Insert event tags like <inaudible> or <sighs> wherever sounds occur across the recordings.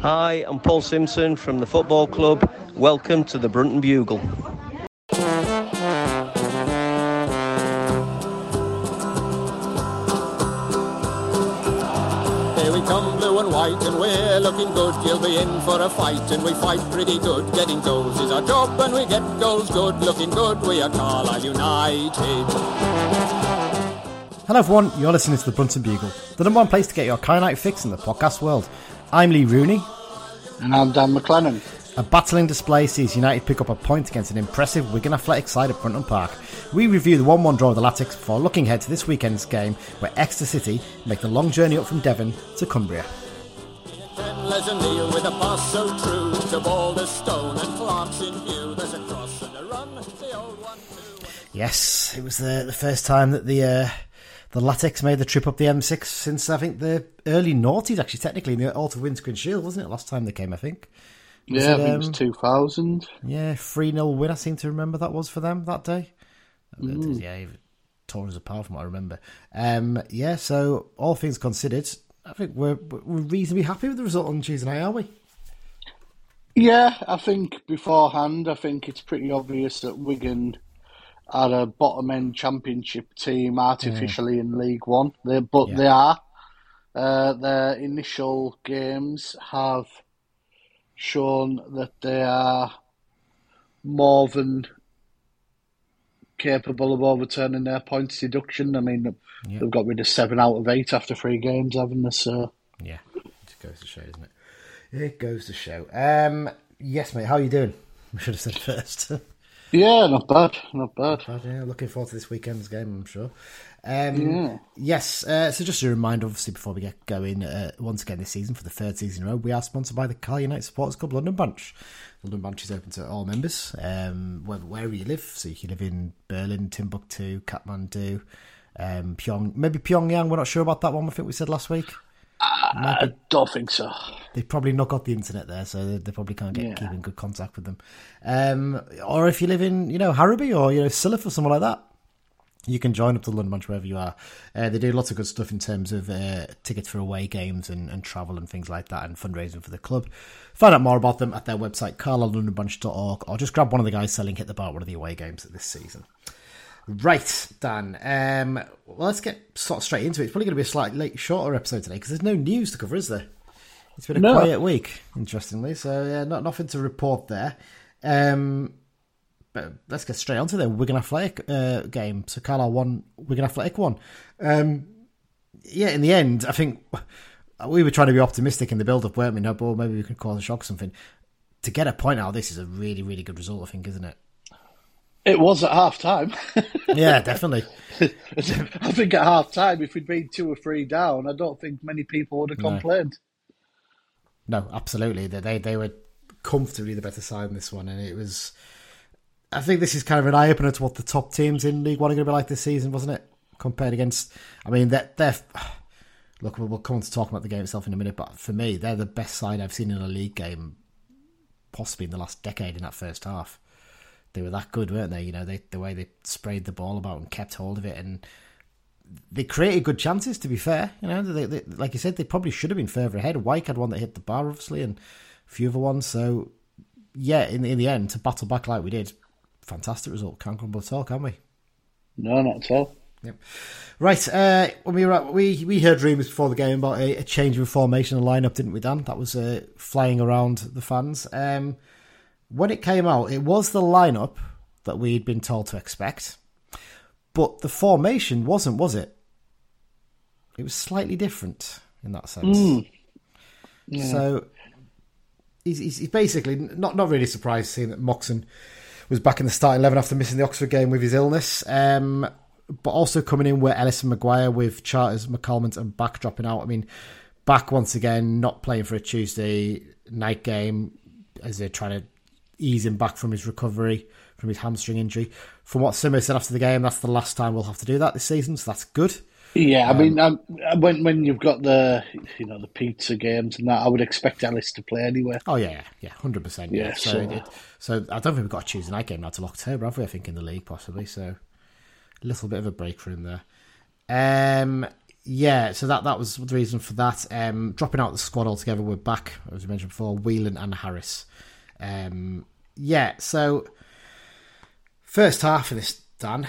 Hi, I'm Paul Simpson from the Football Club. Welcome to the Brunton Bugle. Here we come, blue and white, and we're looking good. You'll be in for a fight, and we fight pretty good. Getting goals is our job, and we get goals good. Looking good, we are Carlisle United. Hello, everyone. You're listening to the Brunton Bugle, the number one place to get your Kyanite fix in the podcast world. I'm Lee Rooney. And I'm Dan MacLennan. A battling display sees United pick up a point against an impressive Wigan Athletic side at Brunton Park. We review the 1 1 draw of the Latics before looking ahead to this weekend's game where Exeter City make the long journey up from Devon to Cumbria. Ten Les O'Neill with a pass so true to Balderstone and Clark's in view. There's a cross and a run. The old one too. Yes, it was the, the first time that the uh, the Latics made the trip up the M6 since I think the early noughties, actually, technically, in the Auto Windscreen Shield, wasn't it? Last time they came, I think. Was yeah, it, I think it was um, 2000. Yeah, 3 0 win, I seem to remember that was for them that day. Mm. Yeah, tore us apart from what I remember. Um, yeah, so all things considered, I think we're, we're reasonably happy with the result on Tuesday night, are we? Yeah, I think beforehand, I think it's pretty obvious that Wigan are a bottom end championship team artificially in League One. They, but Yeah. they are. Uh, their initial games have shown that they are more than capable of overturning their points deduction. I mean, Yeah. they've got rid of seven out of eight after three games, haven't they? So. Yeah, it goes to show, doesn't it? It goes to show. Um, yes, mate, how are you doing? <laughs> We should have said first. <laughs> Yeah, not bad, not bad. But, yeah, looking forward to this weekend's game, I'm sure. Um, Yeah. Yes, uh, so just a reminder, obviously, before we get going, uh, once again this season, for the third season in a row, we are sponsored by the Carl United Supporters Club London Branch. London Branch is open to all members, um, whether, wherever you live. So you can live in Berlin, Timbuktu, Kathmandu, um, Pyong, maybe Pyongyang. We're not sure about that one. I think we said last week. Be I don't think so. They've probably not got the internet there, so they, they probably can't get Yeah. keep in good contact with them. Um, or if you live in, you know, Harraby or you know Silloth or somewhere like that, you can join up to the London Bunch wherever you are. Uh, they do lots of good stuff in terms of uh, tickets for away games and, and travel and things like that, and fundraising for the club. Find out more about them at their website, carlalondonbunch.org, or just grab one of the guys selling hit the bar at one of the away games this season. Right, Dan. Um, well, let's get sort of straight into it. It's probably going to be a slightly late, shorter episode today because there's no news to cover, is there? It's been a No. quiet week, interestingly. So yeah, not nothing to report there. Um, but let's get straight onto the Wigan Athletic uh, game. So Carlisle won, Wigan Athletic won. Um, yeah, in the end, I think we were trying to be optimistic in the build-up, weren't we? No, but maybe we could cause a shock or something. To get a point out of this is a really, really good result, I think, isn't it? It was at half time. <laughs> Yeah, definitely. <laughs> I think at half time, if we'd been two or three down, I don't think many people would have No. complained. No, absolutely. They they they were comfortably the better side in this one, and it was. I think this is kind of an eye opener to what the top teams in League One are going to be like this season, wasn't it? Compared against, I mean, they're, they're <sighs> look. We'll come on to talk about the game itself in a minute, but for me, they're the best side I've seen in a league game, possibly in the last decade. In that first half, they were that good, weren't they? You know, they, the way they sprayed the ball about and kept hold of it, and they created good chances. To be fair, you know, they, they, like you said, they probably should have been further ahead. Wyke had one that hit the bar, obviously, and a few other ones. So, yeah, in in the end, to battle back like we did, fantastic result. Can't grumble at all, can we? No, not at all. Yep. Right. Uh, when we were at, we we heard rumours before the game about a, a change of formation and lineup, didn't we, Dan? That was uh, flying around the fans. Um, when it came out, it was the lineup that we'd been told to expect, but the formation wasn't, was it? It was slightly different in that sense. So he's, he's he's basically not not really surprised seeing that Moxon was back in the starting eleven after missing the Oxford game with his illness. Um, but also coming in were Ellison Maguire with Charters, McCalmont, and Back dropping out. I mean, Back once again not playing for a Tuesday night game as they're trying to him back from his recovery from his hamstring injury. From what Simmo said after the game, that's the last time we'll have to do that this season, so that's good. Yeah, I mean, um, when when you've got the you know the pizza games and that, I would expect Ellis to play anyway. Oh yeah, yeah, hundred percent. Yeah. Yeah, So, so- it, so I don't think we've got to a Tuesday night game now till October, have we? I think in the league possibly. So a little bit of a break for him there. Um, yeah, so that that was the reason for that. Um, dropping out the squad altogether, we're back, as we mentioned before, Whelan and Harris. Um, yeah, so first half of this, Dan,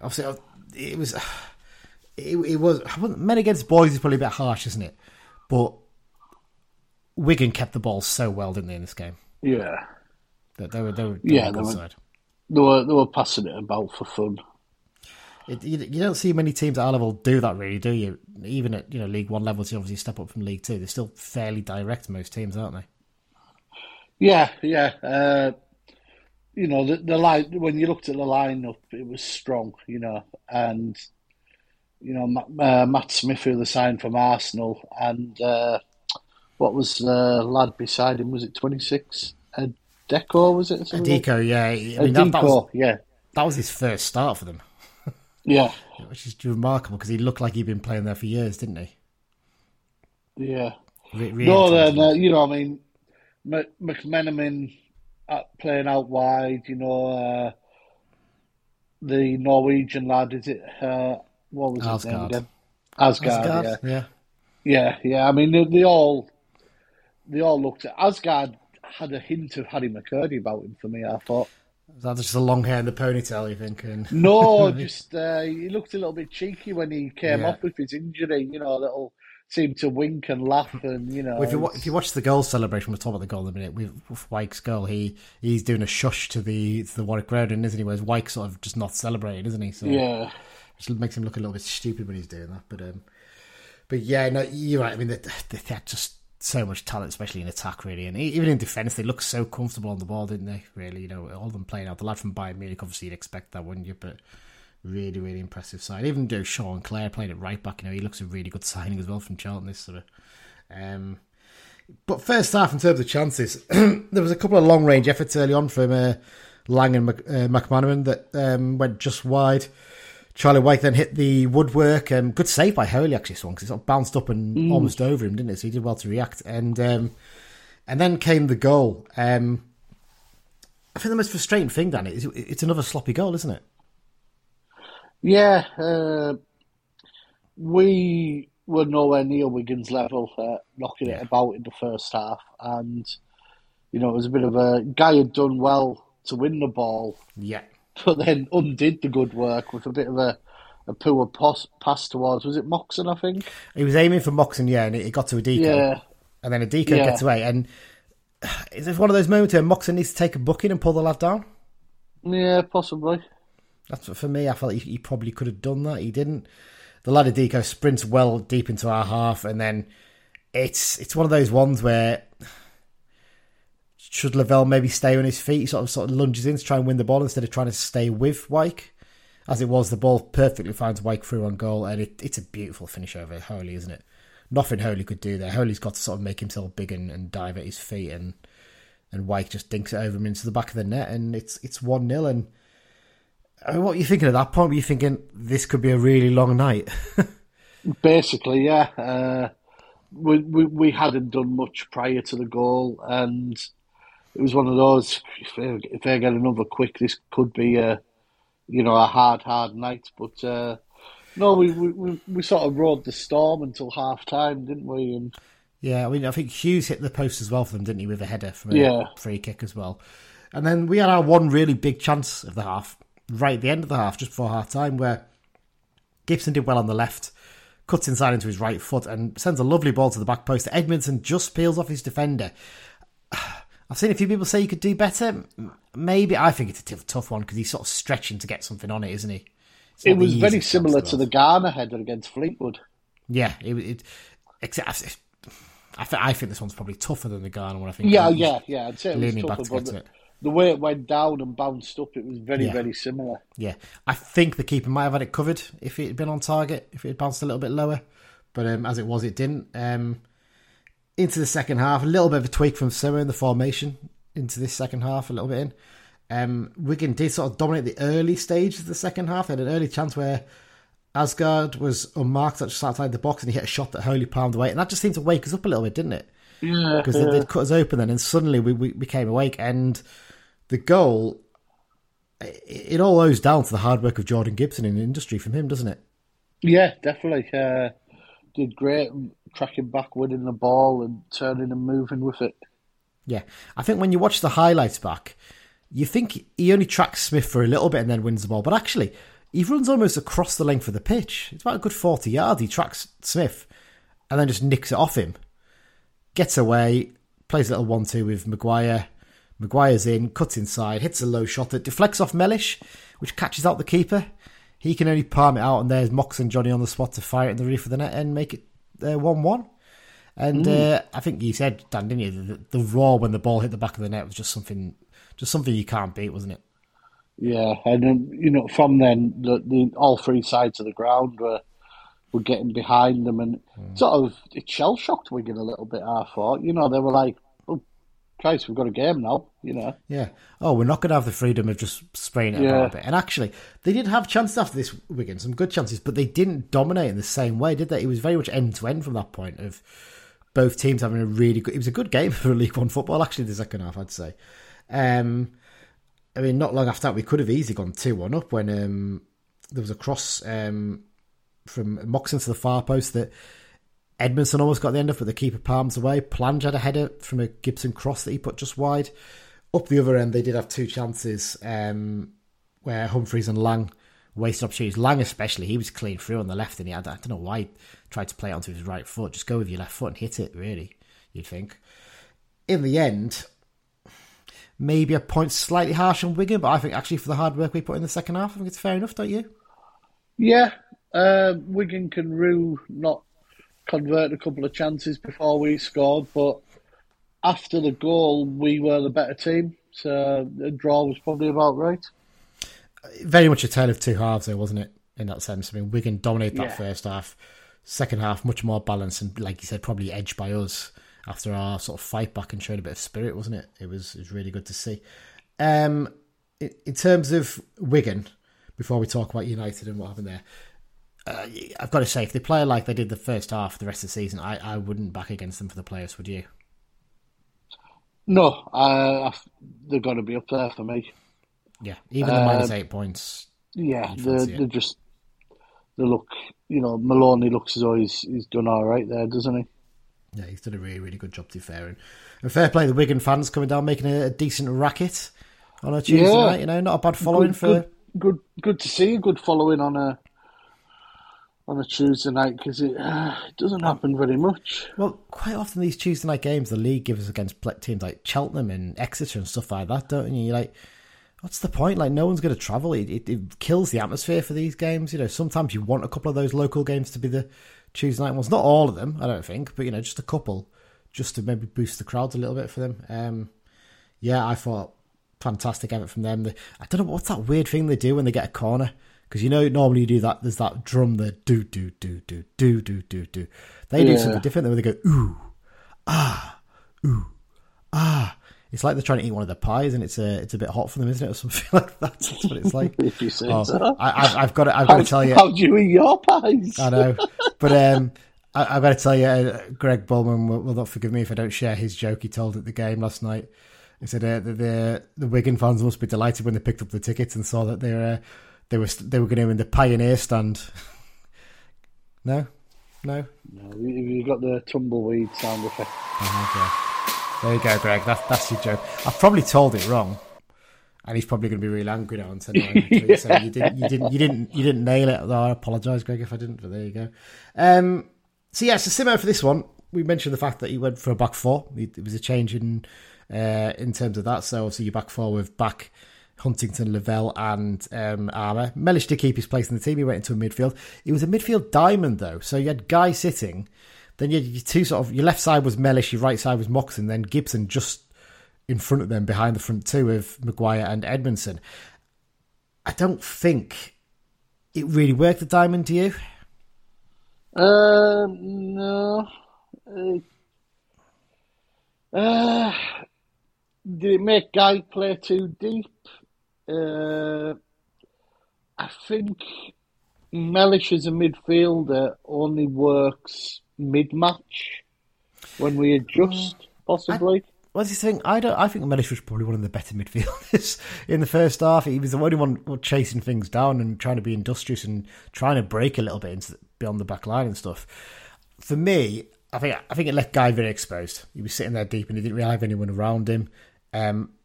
obviously uh, it was, <sighs> it, it was, men against boys is probably a bit harsh, isn't it? But Wigan kept the ball so well, didn't they, in this game? Yeah. They, they were, they were, they Yeah, were they were- They were they were passing it about for fun. It, you, you don't see many teams at our level do that, really, do you? Even at you know League One levels, you obviously step up from League Two. They're still fairly direct, most teams, aren't they? Yeah, yeah. Uh, you know, the, the line when you looked at the lineup, it was strong. You know, and you know uh, Matt Smith, who they signed from Arsenal, and uh, what was the lad beside him? Was it twenty six? A Deco was it? like- Deco, yeah. I mean, that, that, was, yeah, that was his first start for them, yeah, <laughs> which is remarkable because he looked like he'd been playing there for years, didn't he? yeah. Re- No, then uh, you know, I mean, M- McManaman uh, playing out wide. You know, uh, the Norwegian lad is it? Uh, what was his name Aasgaard. again? Aasgaard. Aasgaard, Yeah, yeah. yeah, yeah. I mean, they, they all they all looked at Aasgaard had a hint of Harry McKirdy about him for me. I thought. Is that just a long hair and the ponytail, you think? And No, <laughs> just uh, he looked a little bit cheeky when he came Yeah. off with his injury. You know, a little seemed to wink and laugh, and you know. Well, if you if you watch the goal celebration, we'll talk about the goal in a minute. With, with Wyke's goal, he he's doing a shush to the to the Warwick Road End, isn't he? Whereas Wyke sort of just not celebrating, isn't he? So yeah. which makes him look a little bit stupid when he's doing that. But um, but yeah, no, you're right. I mean, they, they had just so much talent, especially in attack, really, and even in defence, they look so comfortable on the ball, didn't they? Really, you know, all of them playing out. The lad from Bayern Munich, obviously, you'd expect that, wouldn't you? But really, really impressive side. Even though Sean Clare playing it right back, you know, he looks a really good signing as well from Charlton. This sort of. Um, but first half, in terms of chances, <clears throat> there was a couple of long range efforts early on from uh, Lang and Mc, uh, McManaman that um, went just wide. Charlie White then hit the woodwork. Um, good save by Hurley actually, Swan, because it sort of bounced up and almost over him, didn't it? So he did well to react. And um, and then came the goal. Um, I think the most frustrating thing, Dan, is it's another sloppy goal, isn't it? Yeah, uh, we were nowhere near Wigan's level, uh, knocking it about in the first half, and you know it was a bit of a guy had done well to win the ball, Yeah. but then undid the good work with a bit of a, a poor pass, pass towards was it Moxon, I think. He was aiming for Moxon, yeah, and it got to Adiko. Yeah, And then Adiko Yeah. gets away. And it's just one of those moments where Moxon needs to take a booking and pull the lad down. yeah, possibly. That's for me. I felt he, he probably could have done that. He didn't. The lad Deco sprints well deep into our half, and then it's it's one of those ones where should Lavelle maybe stay on his feet? He sort of sort of lunges in to try and win the ball instead of trying to stay with Wyke. As it was, the ball perfectly finds Wyke through on goal, and it, it's a beautiful finish over Holy, isn't it? Nothing Holy could do there. Holy's got to sort of make himself big and, and dive at his feet, and and Wyke just dinks it over him into the back of the net, and it's it's one 0 And I mean, what were you thinking at that point? Were you thinking this could be a really long night? <laughs> Basically, yeah. Uh, we, we we hadn't done much prior to the goal, and it was one of those. If they, if they get another quick, this could be a you know a hard, hard night. But uh, no, we, we we we sort of rode the storm until half time, didn't we? And Yeah, I mean, I think Hughes hit the post as well for them, didn't he, with a header from a Yeah. free kick as well. And then we had our one really big chance of the half, right at the end of the half, just before half time, where Gibson did well on the left, cuts inside into his right foot, and sends a lovely ball to the back post. Edmondson just peels off his defender. <sighs> I've seen a few people say he could do better. Maybe I think it's a t- tough one because he's sort of stretching to get something on it, isn't he? It's it was very similar to to the. Garner header against Fleetwood. Yeah, it, it except I, th- I think this one's probably tougher than the Garner one. I think. Yeah, yeah, yeah. I'd say it was leaning back tougher, to to it. The way it went down and bounced up, it was very, Yeah. very similar. Yeah, I think the keeper might have had it covered if it had been on target, if it had bounced a little bit lower. But um, as it was, it didn't. Um, into the second half, a little bit of a tweak from Simmo in the formation into this second half, a little bit in. Um, Wigan did sort of dominate the early stage of the second half. They had an early chance where Aasgaard was unmarked just outside the box and he hit a shot that Holy palmed away. And that just seemed to wake us up a little bit, didn't it? Yeah, because they they'd cut us open then, and suddenly we, we became awake. And the goal, it, all owes down to the hard work of Jordan Gibson in the industry from him, doesn't it? Yeah, definitely. Uh, did great, tracking back, winning the ball, and turning and moving with it. Yeah, I think when you watch the highlights back, you think he only tracks Smith for a little bit and then wins the ball, but actually, he runs almost across the length of the pitch. It's about a good forty yards. He tracks Smith and then just nicks it off him, gets away, plays a little one-two with Maguire. Maguire's in, cuts inside, hits a low shot that deflects off Mellish, which catches out the keeper. He can only palm it out, and there's Mox and Johnny on the spot to fire it in the roof of the net and make it uh, 1 1. And uh, I think you said, Dan, didn't you? The, the roar when the ball hit the back of the net was just something, just something you can't beat, wasn't it? Yeah, and then, you know, from then, the, the all three sides of the ground were were getting behind them, and sort of it shell shocked Wigan a little bit. I thought, you know, they were like, "Oh, Christ, we've got a game now," you know. Yeah. Oh, we're not going to have the freedom of just spraying it Yeah. about a bit. And actually, they did have chances after this Wigan, some good chances, but they didn't dominate in the same way, did they? It was very much end to end from that point of both teams having a really good. It was a good game <laughs> for League One football, actually, the second half, I'd say. Um, I mean, not long after that, we could have easily gone 2 1 up when um, there was a cross um, from Moxon to the far post that Edmondson almost got the end of, but the keeper palms away. Plange had a header from a Gibson cross that he put just wide. Up the other end, they did have two chances um, where Humphrys and Lang wasted opportunities. Lang, especially, he was clean through on the left, and he had, I don't know why, he tried to play it onto his right foot. Just go with your left foot and hit it, really, you'd think. In the end, maybe a point slightly harsh on Wigan, but I think actually for the hard work we put in the second half, I think it's fair enough, don't you? Yeah, uh, Wigan can rue not convert a couple of chances before we scored, but after the goal, we were the better team. So the draw was probably about right. very much a tale of two halves, though, wasn't it? In that sense, I mean, Wigan dominated that Yeah. first half. Second half, much more balanced and, like you said, probably edged by us after our sort of fight back and showed a bit of spirit, wasn't it? It was it was really good to see. Um, in, in terms of Wigan, before we talk about United and what happened there, uh, I've got to say, if they play like they did the first half, the rest of the season, I, I wouldn't back against them for the playoffs. would you? No, uh, they're going to be up there for me. Yeah, even the Um, minus eight points. Yeah, they're, they're just they look. You know, Maloney looks as though he's he's done all right there, doesn't he? Yeah, he's done a really, really good job, to be fair. And, and fair play, the Wigan fans coming down making a, a decent racket on a Tuesday Yeah. night. You know, not a bad following good, for. good, good, good to see a good following on a on a Tuesday night because it, uh, it doesn't happen very much. Well, quite often these Tuesday night games, the league gives us against teams like Cheltenham and Exeter and stuff like that, don't you? You're like, what's the point? Like, no one's going to travel. It, it, it kills the atmosphere for these games. You know, sometimes you want a couple of those local games to be the Tuesday night ones. Not all of them, I don't think, but you know, just a couple, just to maybe boost the crowds a little bit for them. Um, yeah, I thought fantastic effort from them. The, I don't know what's that weird thing they do when they get a corner. Because you know normally you do that. There's that drum, the do do do do do do do do. They do something different. Where they go ooh, ah, ooh, ah. It's like they're trying to eat one of their pies, and it's a it's a bit hot for them, isn't it, or <laughs> something like that? That's what it's like. <laughs> If you say Oh, so. I, I've, I've got to, I've got to tell you. how do you eat your pies? I know, but um, I, I've got to tell you, uh, Greg Bullman will, will not forgive me if I don't share his joke he told at the game last night. He said uh, the, the the Wigan fans must be delighted when they picked up the tickets and saw that they were uh, they were they were going to in the Pioneer stand. <laughs> no, no. No, you, got the tumbleweed sound effect. Oh, okay. There you go, Greg. That's that's your joke. I've probably told it wrong, and he's probably going to be really angry now and me a you didn't, you didn't, you didn't, you didn't nail it. Though I apologise, Greg, if I didn't. But there you go. Um, so yeah, so Simmo for this one, we mentioned the fact that he went for a back four. It it was a change in uh, in terms of that. So obviously your back four with back Huntington, Lavelle, and um, Armer. Mellish did keep his place in the team. He went into a midfield. It was a midfield diamond though. So you had Guy sitting. Then you had your two sort of your left side was Mellish, your right side was Moxon, then Gibson just in front of them behind the front two of Maguire and Edmondson. I don't think it really worked the diamond, do you? Um, no. Uh, uh, did it make Guy play too deep? Uh, I think Mellish as a midfielder only works mid-match when we adjust, possibly. What's his thing? I don't. I think Mellish was probably one of the better <laughs> midfielders in the first half. He was the only one chasing things down and trying to be industrious and trying to break a little bit into beyond the back line and stuff. for me, I think I think it left Guy very exposed. He was sitting there deep and he didn't really have anyone around him. Um, I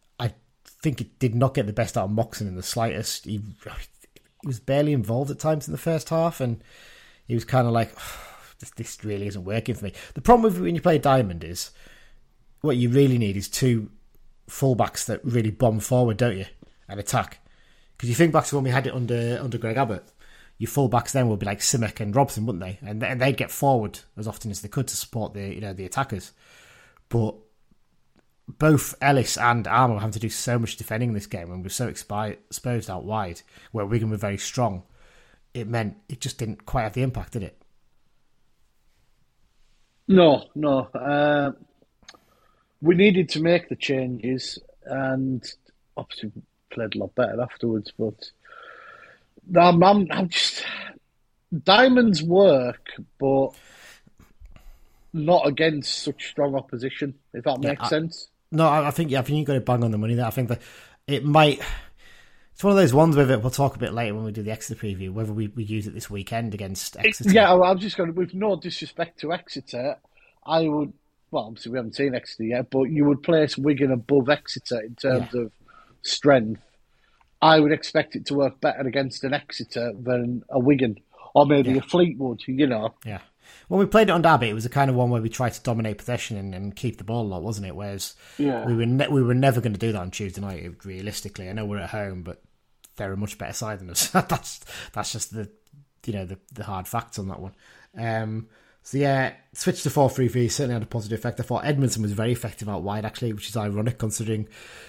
think it did not get the best out of Moxon in the slightest. He, he was barely involved at times in the first half, and he was kind of like, this, this really isn't working for me. The problem with when you play Diamond is what you really need is two fullbacks that really bomb forward, don't you, and attack. Because you think back to when we had it under under Greg Abbott, your fullbacks then would be like Simek and Robson, wouldn't they? And, and they'd get forward as often as they could to support the you know the attackers. But both Ellis and Armer having to do so much defending in this game and we're so exposed out wide, where Wigan were very strong, it meant it just didn't quite have the impact, did it? No, no. Uh, we needed to make the changes, and obviously played a lot better afterwards. But I'm, I'm, I'm just diamonds work, but not against such strong opposition. If that makes I, sense. No, I think yeah, I think you got to bang on the money there. I think that it might. It's one of those ones with it. We'll talk a bit later when we do the Exeter preview whether we, we use it this weekend against Exeter. Yeah, well, I'm just going to, with no disrespect to Exeter, I would. Well, obviously we haven't seen Exeter yet, but you would place Wigan above Exeter in terms yeah. of strength. I would expect it to work better against an Exeter than a Wigan or maybe yeah. a Fleetwood. You know. Yeah. When we played it on Derby, it was the kind of one where we tried to dominate possession and, and keep the ball a lot, wasn't it? Whereas yeah. we were ne- we were never going to do that on Tuesday night. Realistically, I know we're at home, but they're a much better side than us. <laughs> that's that's just the you know the the hard facts on that one. Um, so yeah, switch to four three three certainly had a positive effect. I thought Edmondson was very effective out wide actually, which is ironic considering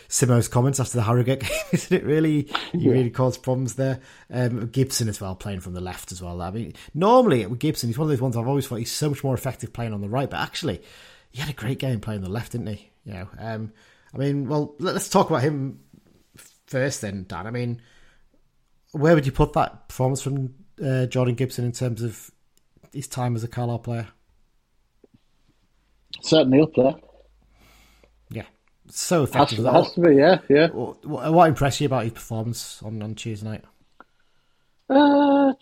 Simmo's comments after the Harrogate <laughs> game. Isn't it really? He yeah. really caused problems there. Um, Gibson as well playing from the left as well. I mean, normally with Gibson, he's one of those ones I've always thought he's so much more effective playing on the right, but actually he had a great game playing the left, didn't he? You know, um, I mean, well, let's talk about him first then, Dan. I mean, where would you put that performance from uh, Jordan Gibson in terms of his time as a Carlisle player? Certainly up there. Yeah, so effective. Has, has to be, yeah, yeah. What, what, impressed you about his performance on, on Tuesday night? Uh,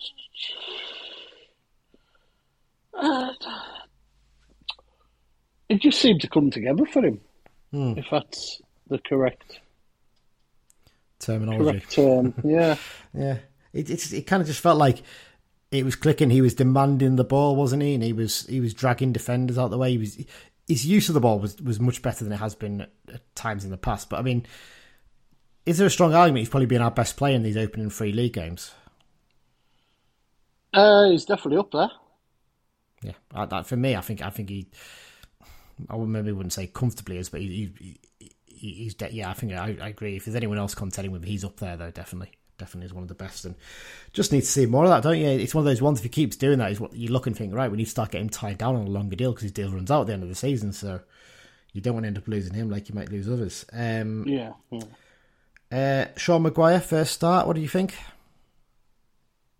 uh, it just seemed to come together for him, hmm. if that's the correct terminology. Correct term, yeah, <laughs> yeah. It, it it kind of just felt like it was clicking. He was demanding the ball, wasn't he? And he was he was dragging defenders out the way. He was his use of the ball was was much better than it has been at times in the past. But I mean, is there a strong argument he's probably been our best player in these opening three league games? Uh, he's definitely up there. Yeah, that, for me, I think I think he. I maybe wouldn't say comfortably is, but he, he, he he's de- yeah. I think I, I agree. If there's anyone else contending with him, he's up there though, definitely definitely is one of the best. And just need to see more of that, don't you? It's one of those ones. If he keeps doing that, is what you look and think, right? We need to start getting him tied down on a longer deal because his deal runs out at the end of the season. So you don't want to end up losing him like you might lose others. Um, yeah. yeah. Uh, Sean Maguire, first start. What do you think?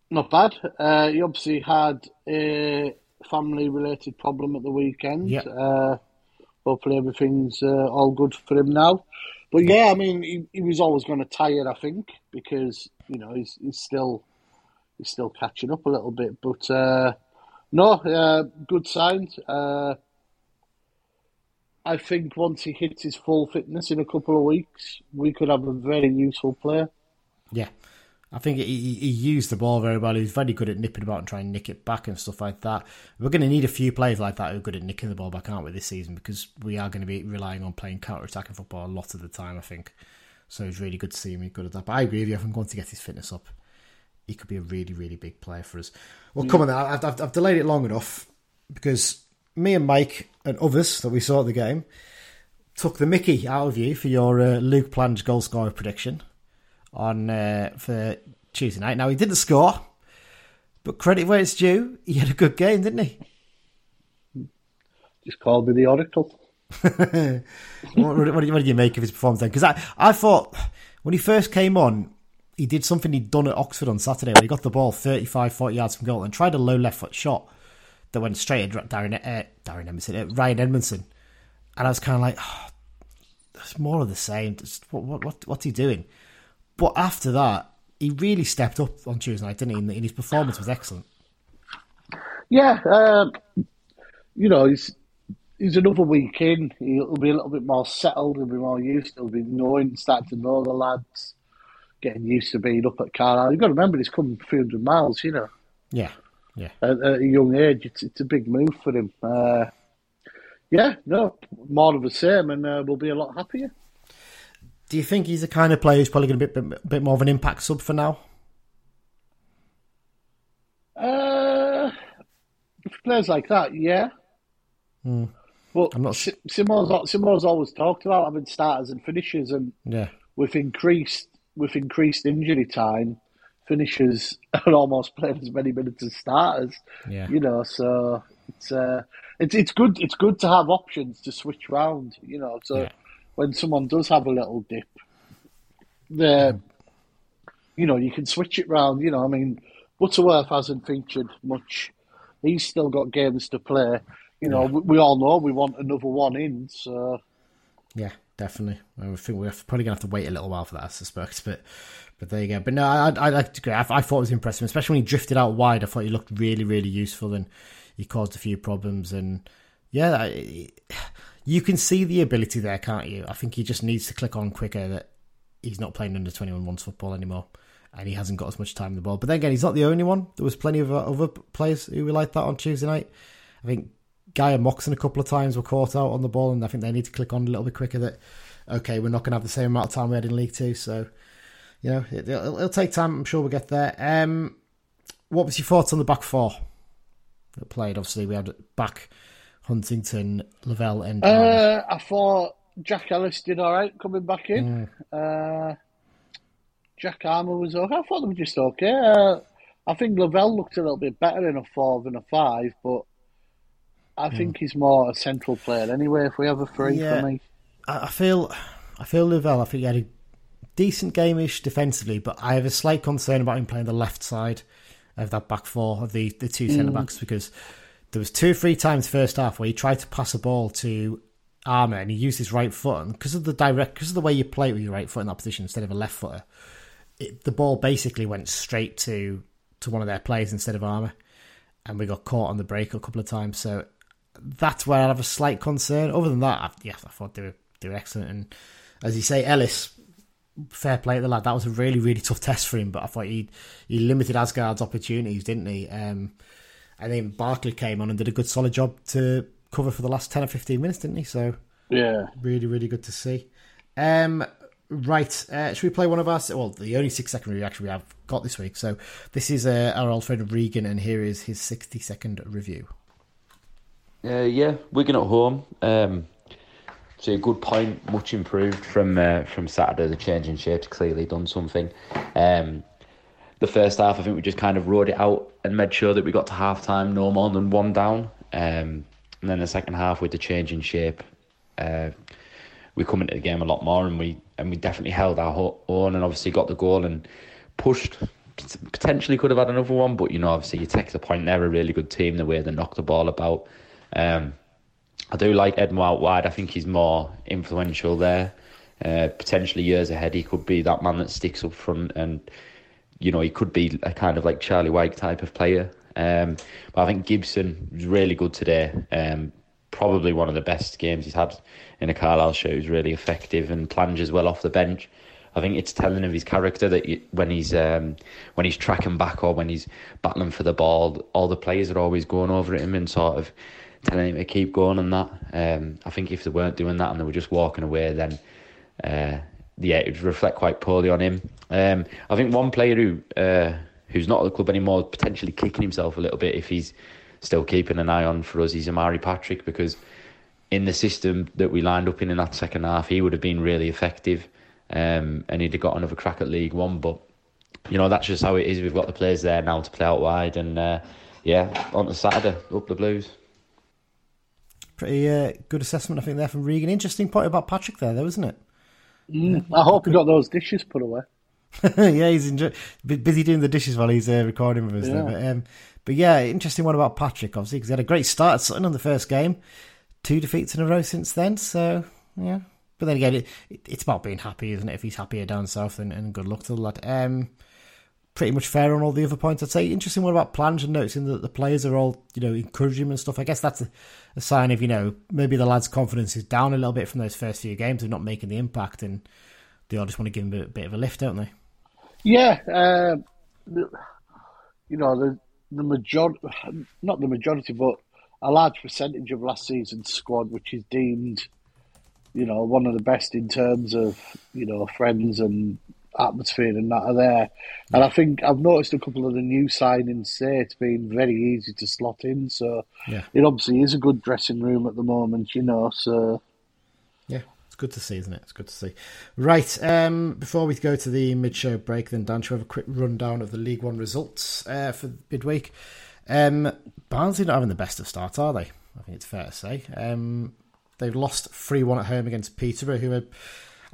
Not bad. Uh, he obviously had a family-related problem at the weekend. Yeah. Uh, hopefully everything's uh, all good for him now. But yeah, I mean, he, he was always going to tire, I think, because you know he's he's still he's still catching up a little bit. But uh, no, uh, good signs. Uh, I think once he hits his full fitness in a couple of weeks, we could have a very useful player. Yeah, I think he, he used the ball very well. He's very good at nipping about and trying to nick it back and stuff like that. We're going to need a few players like that who are good at nicking the ball back, aren't we, this season? Because we are going to be relying on playing counter attacking football a lot of the time, I think. So it's really good to see him good at that. But I agree with you. If I'm going to get his fitness up, he could be a really, really big player for us. Well, mm. come on, I've, I've, I've delayed it long enough because me and Mike and others that we saw at the game took the Mickey out of you for your uh, Luke Plange goal scorer prediction on uh, for Tuesday night. Now he didn't score, but credit where it's due, he had a good game, didn't he? Just called me the Oracle. <laughs> what, what, what, did you make of his performance then? Because I, I thought when he first came on, he did something he'd done at Oxford on Saturday where he got the ball 35, 40 yards from goal and tried a low left foot shot that went straight at Darren, uh, Darren Emerson, uh, Ryan Edmondson. And I was kind of like, oh, it's more of the same. Just, what, what, what's he doing? But after that, he really stepped up on Tuesday night, didn't he? And his performance was excellent. Yeah, uh, you know, he's he's another week in. He'll be a little bit more settled. He'll be more used. He'll be knowing, starting to know the lads, getting used to being up at Carlisle. You've got to remember he's come 300 miles. You know, Yeah, yeah. at, at a young age, it's it's a big move for him. Uh, yeah, no, more of the same, and uh, we'll be a lot happier. Do you think he's the kind of player who's probably going to be a bit, bit more of an impact sub for now? Uh, players like that, yeah. But I'm not- Si- Simmo's Simmo's always talked about having starters and finishers, and Yeah, with increased with increased injury time, finishers <laughs> are almost playing as many minutes as starters. Yeah. You know, so it's uh, it's it's good it's good to have options to switch round. You know, so Yeah. When someone does have a little dip, there, mm. you know, you can switch it round. You know, I mean, Butterworth hasn't featured much. He's still got games to play. You know, we, we all know we want another one in. So yeah, definitely. I think we're probably going to have to wait a little while for that, I suspect. But but there you go. But no, I I, I agree. I, I thought it was impressive, especially when he drifted out wide. I thought he looked really really useful and he caused a few problems. And yeah, I, you can see the ability there, can't you? I think he just needs to click on quicker that he's not playing under twenty one ones football anymore. And he hasn't got as much time in the ball. But then again, he's not the only one. There was plenty of other players who were like that on Tuesday night. I think Guy and Moxon a couple of times were caught out on the ball, and I think they need to click on a little bit quicker. That okay, we're not going to have the same amount of time we had in League Two, so you know it, will it'll take time. I'm sure we'll get there. Um, what was your thoughts on the back four that played? Obviously, we had back Huntington, Lavelle, and uh, I thought Jack Ellis did all right coming back in. Uh, Jack Armer was okay. I thought they were just okay. Uh, I think Lavelle looked a little bit better in a four than a five, but I think he's more a central player anyway. If we have a three Yeah. for me, I feel, I feel Lavelle. I think he had a decent game-ish defensively, but I have a slight concern about him playing the left side of that back four of the the two centre backs because there was two three times first half where he tried to pass a ball to Armer and he used his right foot because of the direct because of the way you play with your right foot in that position instead of a left footer, it, the ball basically went straight to to one of their players instead of Armer, and we got caught on the break a couple of times. So that's where I have a slight concern. Other than that, I, yeah, I thought they were they were excellent. And as you say, Ellis, fair play to the lad. That was a really really tough test for him, but I thought he he limited Aasgaard's opportunities, didn't he? Um, I think Barclay came on and did a good solid job to cover for the last ten or fifteen minutes, didn't he? So yeah. really really good to see. Um, right, uh, should we play one of our well the only six second review actually we have got this week? So this is uh, our old friend Regan, and here is his sixty second review. Uh, yeah, Wigan at home. Um, so a good point, much improved from uh, from Saturday. The change in shape's clearly done something. Um, the first half, I think we just kind of rode it out and made sure that we got to half time no more than one down. Um, and then the second half with the change in shape, uh, we come into the game a lot more, and we and we definitely held our own, and obviously got the goal and pushed. Potentially could have had another one, but you know, obviously you take the point. They're a really good team. The way they knock the ball about. Um, I do like Edmo out wide. I think he's more influential there. Uh, potentially years ahead, he could be that man that sticks up front, and you know he could be a kind of like Charlie White type of player. Um, but I think Gibson was really good today. Um, probably one of the best games he's had in a Carlisle show. He's really effective and plunges well off the bench. I think it's telling of his character that you, when he's um, when he's tracking back or when he's battling for the ball, all the players are always going over at him and sort of telling him to keep going and that. Um, I think if they weren't doing that and they were just walking away, then uh, yeah, it would reflect quite poorly on him. Um, I think one player who uh, who's not at the club anymore, potentially kicking himself a little bit if he's still keeping an eye on for us, is Omari Patrick because in the system that we lined up in in that second half, he would have been really effective, um, and he'd have got another crack at League One. But you know that's just how it is. We've got the players there now to play out wide, and uh, yeah, on to Saturday, up the Blues. Pretty uh, good assessment, I think, there from Regan. Interesting point about Patrick there, though, isn't it? I hope he got those dishes put away. <laughs> yeah, he's enjoy- busy doing the dishes while he's uh, recording with us. There. Yeah. But, um, but yeah, interesting one about Patrick, obviously, because he had a great start at Sutton on the first game. Two defeats in a row since then, so yeah. But then again, it, it, it's about being happy, isn't it? If he's happier down south, and, and good luck to the lad. Um, pretty much fair on all the other points. I'd say interesting one about plans and noticing that the players are all you know encouraging him and stuff. I guess that's a, a sign of you know maybe the lad's confidence is down a little bit from those first few games of not making the impact, and they all just want to give him a bit of a lift, don't they? Yeah, uh, you know the the majority, not the majority, but a large percentage of last season's squad, which is deemed, you know, one of the best in terms of you know friends and atmosphere and that are there. And I think I've noticed a couple of the new signings say it's been very easy to slot in. So Yeah. it obviously is a good dressing room at the moment, you know. So Yeah, it's good to see, isn't it? It's good to see. Right, um, before we go to the mid-show break, then Dan, we have a quick rundown of the League One results uh, for midweek. Um, Barnsley not having the best of starts, are they? I think it's fair to say. Um, they've lost 3-1 at home against Peterborough, who had,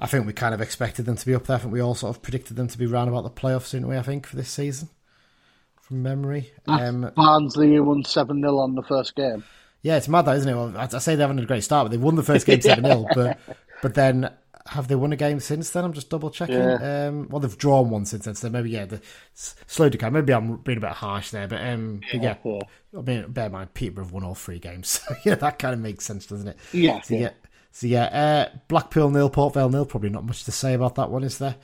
I think we kind of expected them to be up there. I think we all sort of predicted them to be round about the playoffs, didn't we, I think, for this season? From memory. Um, Barnsley won 7 0 on the first game. yeah, it's mad, that isn't it? Well, I I say they haven't had a great start, but they've won the first game <laughs> seven 0 But but then have they won a game since then? I'm just double checking. Yeah. Um, well, they've drawn one since then, so maybe yeah, the slow decline. Maybe I'm being a bit harsh there, but um, but yeah, yeah. I mean, bear in mind Peterborough have won all three games, <laughs> so yeah, that kind of makes sense, doesn't it? Yeah, yeah. yeah, so yeah, uh, Blackpool nil, Port Vale nil. Probably not much to say about that one, is there?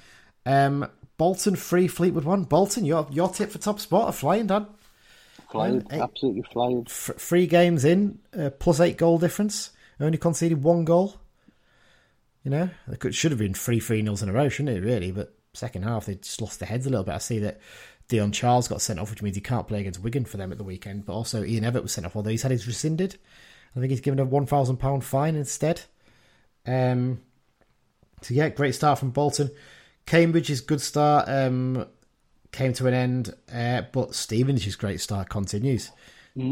Um, Bolton three, Fleetwood one. Bolton, your your tip for top spot are flying, Dan. Flying, Hey. absolutely flying. F- three games in, uh, plus eight goal difference. Only conceded one goal. You know, it could, should have been three three nils in a row, shouldn't it? Really, but second half they just lost their heads a little bit. I see that Dion Charles got sent off, which means he can't play against Wigan for them at the weekend. But also Ian Everett was sent off, although he's had his rescinded. I think he's given a one thousand pound fine instead. Um, so yeah, great start from Bolton. Cambridge's good start um, came to an end, uh, but Stevenage' great start continues.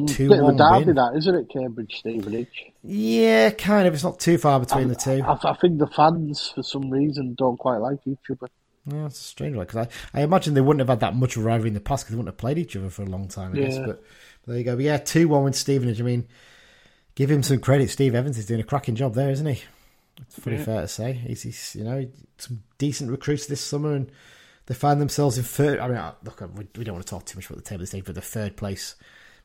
Two Bit of a derby, win. that isn't it, Cambridge Stevenage? Yeah, kind of. It's not too far between the two. I, I think the fans, for some reason, don't quite like each other. Yeah, it's a strange one because I, I imagine they wouldn't have had that much of a rivalry in the past because they wouldn't have played each other for a long time. I guess, but, but there you go. But yeah, two one with Stevenage. I mean, give him some credit. Steve Evans is doing a cracking job there, isn't he? It's pretty fair to say. He's, he's you know some decent recruits this summer, and they find themselves in third. I mean, uh, look, we, we don't want to talk too much about the table this stage, but the third place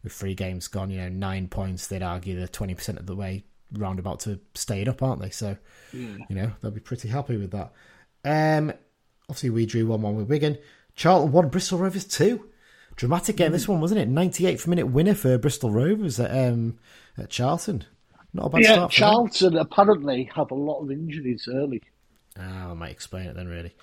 with three games gone, you know, nine points. They'd argue they're twenty percent of the way roundabout to staying up, aren't they? So, you know, they'll be pretty happy with that. Um, obviously we drew one one with Wigan. Charlton won, Bristol Rovers two. Dramatic game this one, wasn't it? Ninety eighth minute winner for Bristol Rovers at um at Charlton. Not a bad Yeah, start. for them. Charlton apparently have a lot of injuries early. Ah, I might explain it then. Really.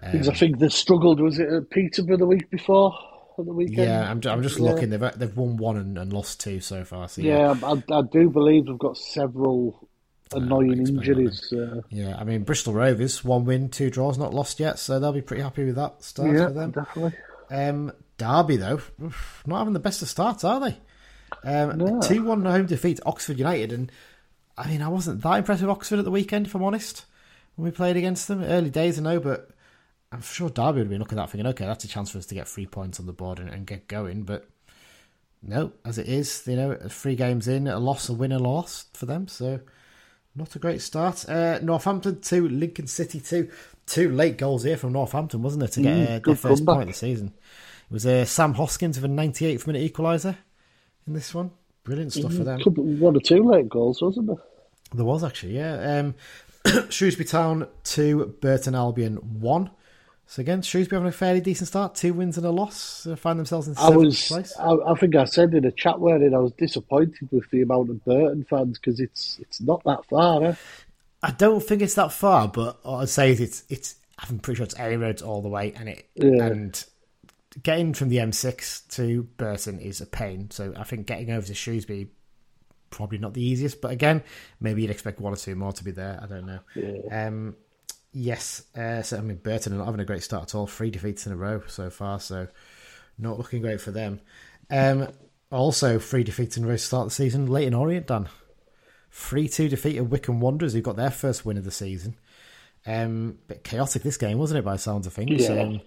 Because I think they struggled, was it at Peterborough the week before? At the weekend? Yeah, I'm, I'm just Yeah. looking. They've they've won one and, and lost two so far. So yeah, Yeah, I, I do believe they've got several annoying explain injuries. Uh, yeah. I mean, Bristol Rovers one win, two draws, not lost yet, so they'll be pretty happy with that start yeah, for them. definitely. Um, Derby though, not having the best of starts, are they? Um, Two one home defeat Oxford United, and I mean, I wasn't that impressed with Oxford at the weekend, if I'm honest. When we played against them, early days, I know, but I'm sure Derby would have been looking at that thinking, okay, that's a chance for us to get three points on the board and, and get going. But no, as it is, you know, three games in, a loss, a win, a loss for them. So not a great start. Uh, Northampton two, Lincoln City two. Two late goals here from Northampton, wasn't it, to get Mm, uh, their first comeback. point of the season? It was uh, Sam Hoskins with a 98th minute equaliser in this one. Brilliant stuff for them. One or two late goals, wasn't there? There was actually, yeah. Um, <clears throat> Shrewsbury Town two, Burton Albion one. So again, Shrewsbury having a fairly decent start, two wins and a loss. They find themselves in I seventh was, place. I, I think I said in a chat where I was disappointed with the amount of Burton fans because it's it's not that far. Eh? I don't think it's that far, but I'd say is it's it's. I'm pretty sure it's A roads all the way, and it Yeah. and getting from the M6 to Burton is a pain. So I think getting over to Shrewsbury probably not the easiest, but again, maybe you'd expect one or two more to be there. I don't know. Um, yes, uh, so I mean Burton are not having a great start at all. Three defeats in a row so far, so not looking great for them. Um, also, three defeats in a row to start the season. Leyton Orient done. 3 2 defeat of Wycombe Wanderers, who got their first win of the season. Um, bit chaotic this game, wasn't it, by the sounds of things? Yeah. Um,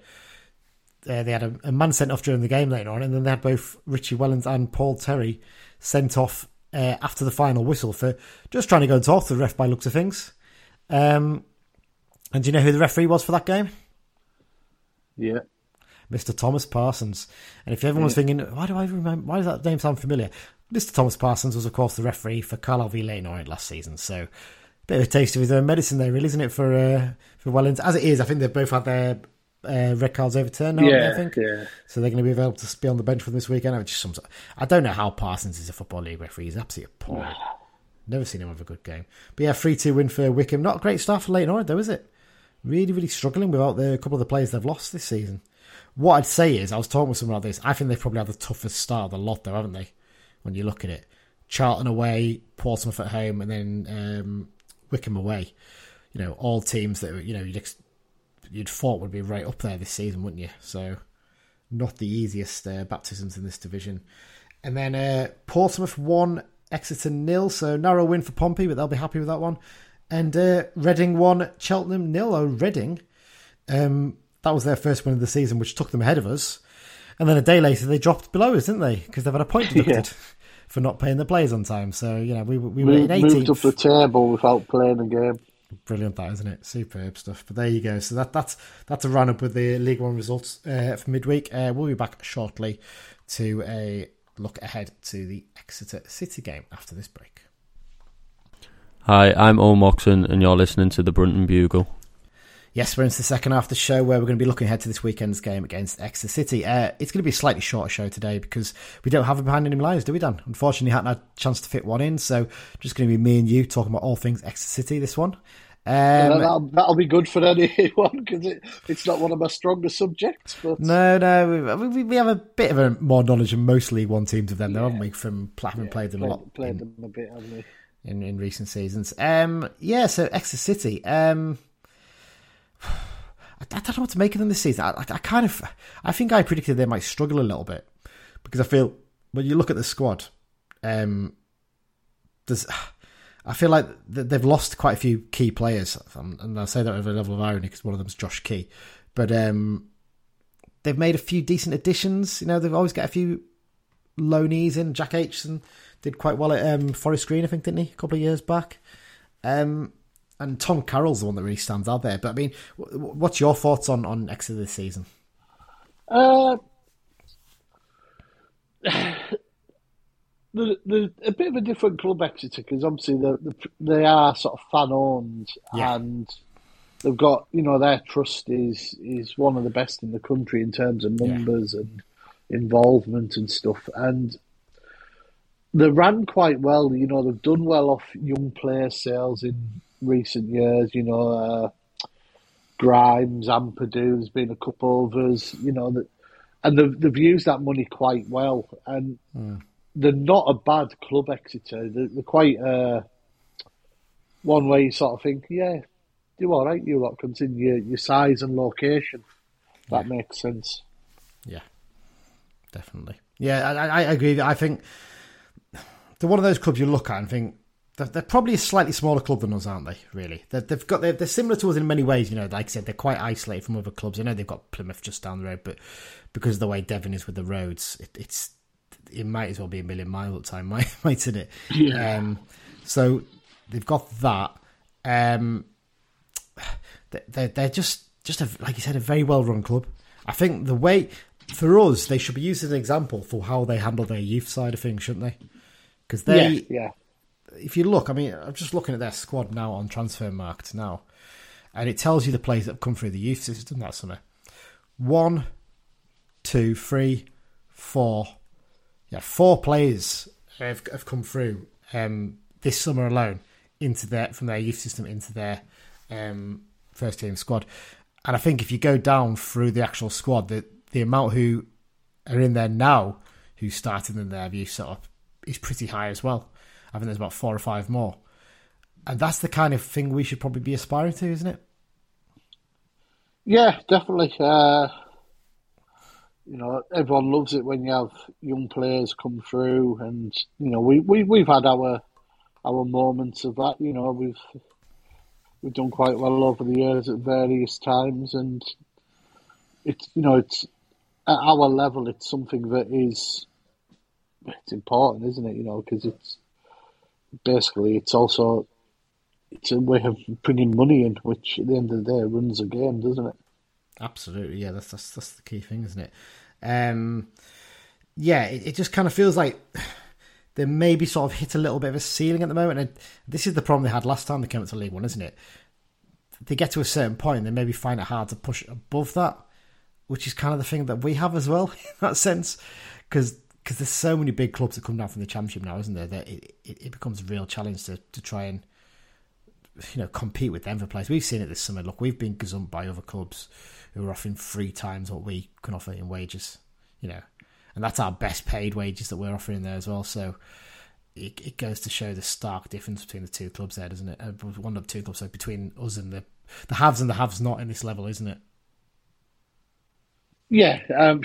uh, they had a, a man sent off during the game later on, and then they had both Richie Wellens and Paul Terry sent off uh, after the final whistle for just trying to go and talk to the ref by looks of things. Um, and do you know who the referee was for that game? Yeah, Mr. Thomas Parsons. And if everyone's yeah. thinking, why do I remember? Why does that name sound familiar? Mr. Thomas Parsons was, of course, the referee for Carlisle v Leyton last season. So, a bit of a taste of his own medicine there, really, isn't it? For uh, for Wellington, as it is, I think they've both had their uh, red cards overturned now. Yeah, I think. Yeah. So they're going to be able to be on the bench for this weekend. Which some, I don't know how Parsons is a football league referee. He's absolutely appalling. <sighs> Never seen him have a good game. But yeah, three two win for Wycombe. Not a great start for Leyton Orient, though, is it? Really, really struggling without the couple of the players they've lost this season. What I'd say is, I was talking with someone about this. I think they've probably had the toughest start of the lot, though, haven't they? When you look at it, Charlton away, Portsmouth at home, and then um, Wycombe away. You know, all teams that you know you'd ex- you'd thought would be right up there this season, wouldn't you? So, not the easiest uh, baptisms in this division. And then uh, Portsmouth won, Exeter nil. So narrow win for Pompey, but they'll be happy with that one. And uh, Reading won, Cheltenham nil. Oh, Reading. Um, that was their first win of the season, which took them ahead of us. And then a day later, they dropped below us, didn't they? Because they've had a point <laughs> deducted yeah. for not paying the players on time. So you know, we we were in 18th. moved up the table without playing a game. Brilliant, that isn't it? Superb stuff. But there you go. So that that's that's a run up with the League One results uh, for midweek. Uh, we'll be back shortly to a look ahead to the Exeter City game after this break. Hi, I'm Owen Moxon, and you're listening to the Brunton Bugle. Yes, we're into the second half of the show where we're going to be looking ahead to this weekend's game against Exeter City. Uh, it's going to be a slightly shorter show today because we don't have a behind enemy lines, do we, Dan? Unfortunately, hadn't had a chance to fit one in, so just going to be me and you talking about all things Exeter City this one. Um, yeah, that'll, that'll, be good for anyone <laughs> because it, it's not one of my stronger subjects. But no, no, we, we have a bit of a more knowledge of most League One teams of them, yeah. haven't we? From having yeah, played them played, a lot, played in, them a bit, haven't we? In, in recent seasons, um, yeah. So Exeter City, um, <sighs> I, don't know what to make of them this season. I, I, I, kind of, I think I predicted they might struggle a little bit because I feel when you look at the squad, um, there's, <sighs> I feel like they've lost quite a few key players, and I say that with a level of irony because one of them is Josh Key, but um, they've made a few decent additions. You know, they've always got a few loanees in. Jack Aitchison did quite well at um, Forest Green, I think, didn't he, a couple of years back. Um, and Tom Carroll's the one that really stands out there. But I mean, what's your thoughts on on Exeter this season? Uh, <sighs> the, the, a bit of a different club Exeter because obviously the, they are sort of fan owned yeah. and they've got you know their trust is is one of the best in the country in terms of numbers yeah. and involvement and stuff and they ran quite well you know they've done well off young player sales in recent years. You know, uh, Grimes, Ampadu, there's been a couple of us, you know, that, and they've, they've used that money quite well. And mm. they're not a bad club, Exeter. They're, they're quite uh, one way you sort of think, yeah, do all right, you lot, considering your, your size and location. That yeah. makes sense. Yeah, definitely. Yeah, I, I agree. I think they're one of those clubs you look at and think they're, they're, probably a slightly smaller club than us, aren't they? Really, they have got they're, they're, similar to us in many ways. You know, like I said, they're quite isolated from other clubs. I know they've got Plymouth just down the road, but because of the way Devon is with the roads, it, it's it might as well be a million miles at time, <laughs> mightn't it? Yeah. Um, so they've got that. Um, they're they're just just a, like you said, a very well run club. I think the way for us, they should be used as an example for how they handle their youth side of things, shouldn't they? Because they, yeah, yeah if you look, I mean, I'm just looking at their squad now on transfer Transfermarkt now, and it tells you the players that have come through the youth system that summer. One, two, three, four. Yeah, four players have, have come through um, this summer alone into their from their youth system into their um, first team squad. And I think if you go down through the actual squad, the the amount who are in there now who started in their youth setup is pretty high as well. I think there's about four or five more. And that's the kind of thing we should probably be aspiring to, isn't it? Yeah, definitely. Uh, you know, everyone loves it when you have young players come through, and you know, we we we've had our our moments of that. You know, we've we've done quite well over the years at various times, and it's you know, it's at our level, it's something that is it's important, isn't it? You know, because it's basically it's also it's a way of bringing money in, which at the end of the day runs a game, doesn't it? Absolutely, yeah. That's that's, that's the key thing, isn't it? Um, yeah, it, it just kind of feels like they maybe sort of hit a little bit of a ceiling at the moment. And this is the problem they had last time they came up to League One, isn't it? They get to a certain point, they maybe find it hard to push above that, which is kind of the thing that we have as well <laughs> in that sense, because because there's so many big clubs that come down from the championship now, isn't there? That it, it, it becomes a real challenge to, to try and you know compete with them for players. We've seen it this summer. Look, we've been gazumped by other clubs who are offering three times what we can offer in wages. You know, and that's our best paid wages that we're offering there as well. So it, it goes to show the stark difference between the two clubs there, doesn't it? Uh, one of the two clubs, so between us and the the haves and the haves not in this level, isn't it? Yeah, um,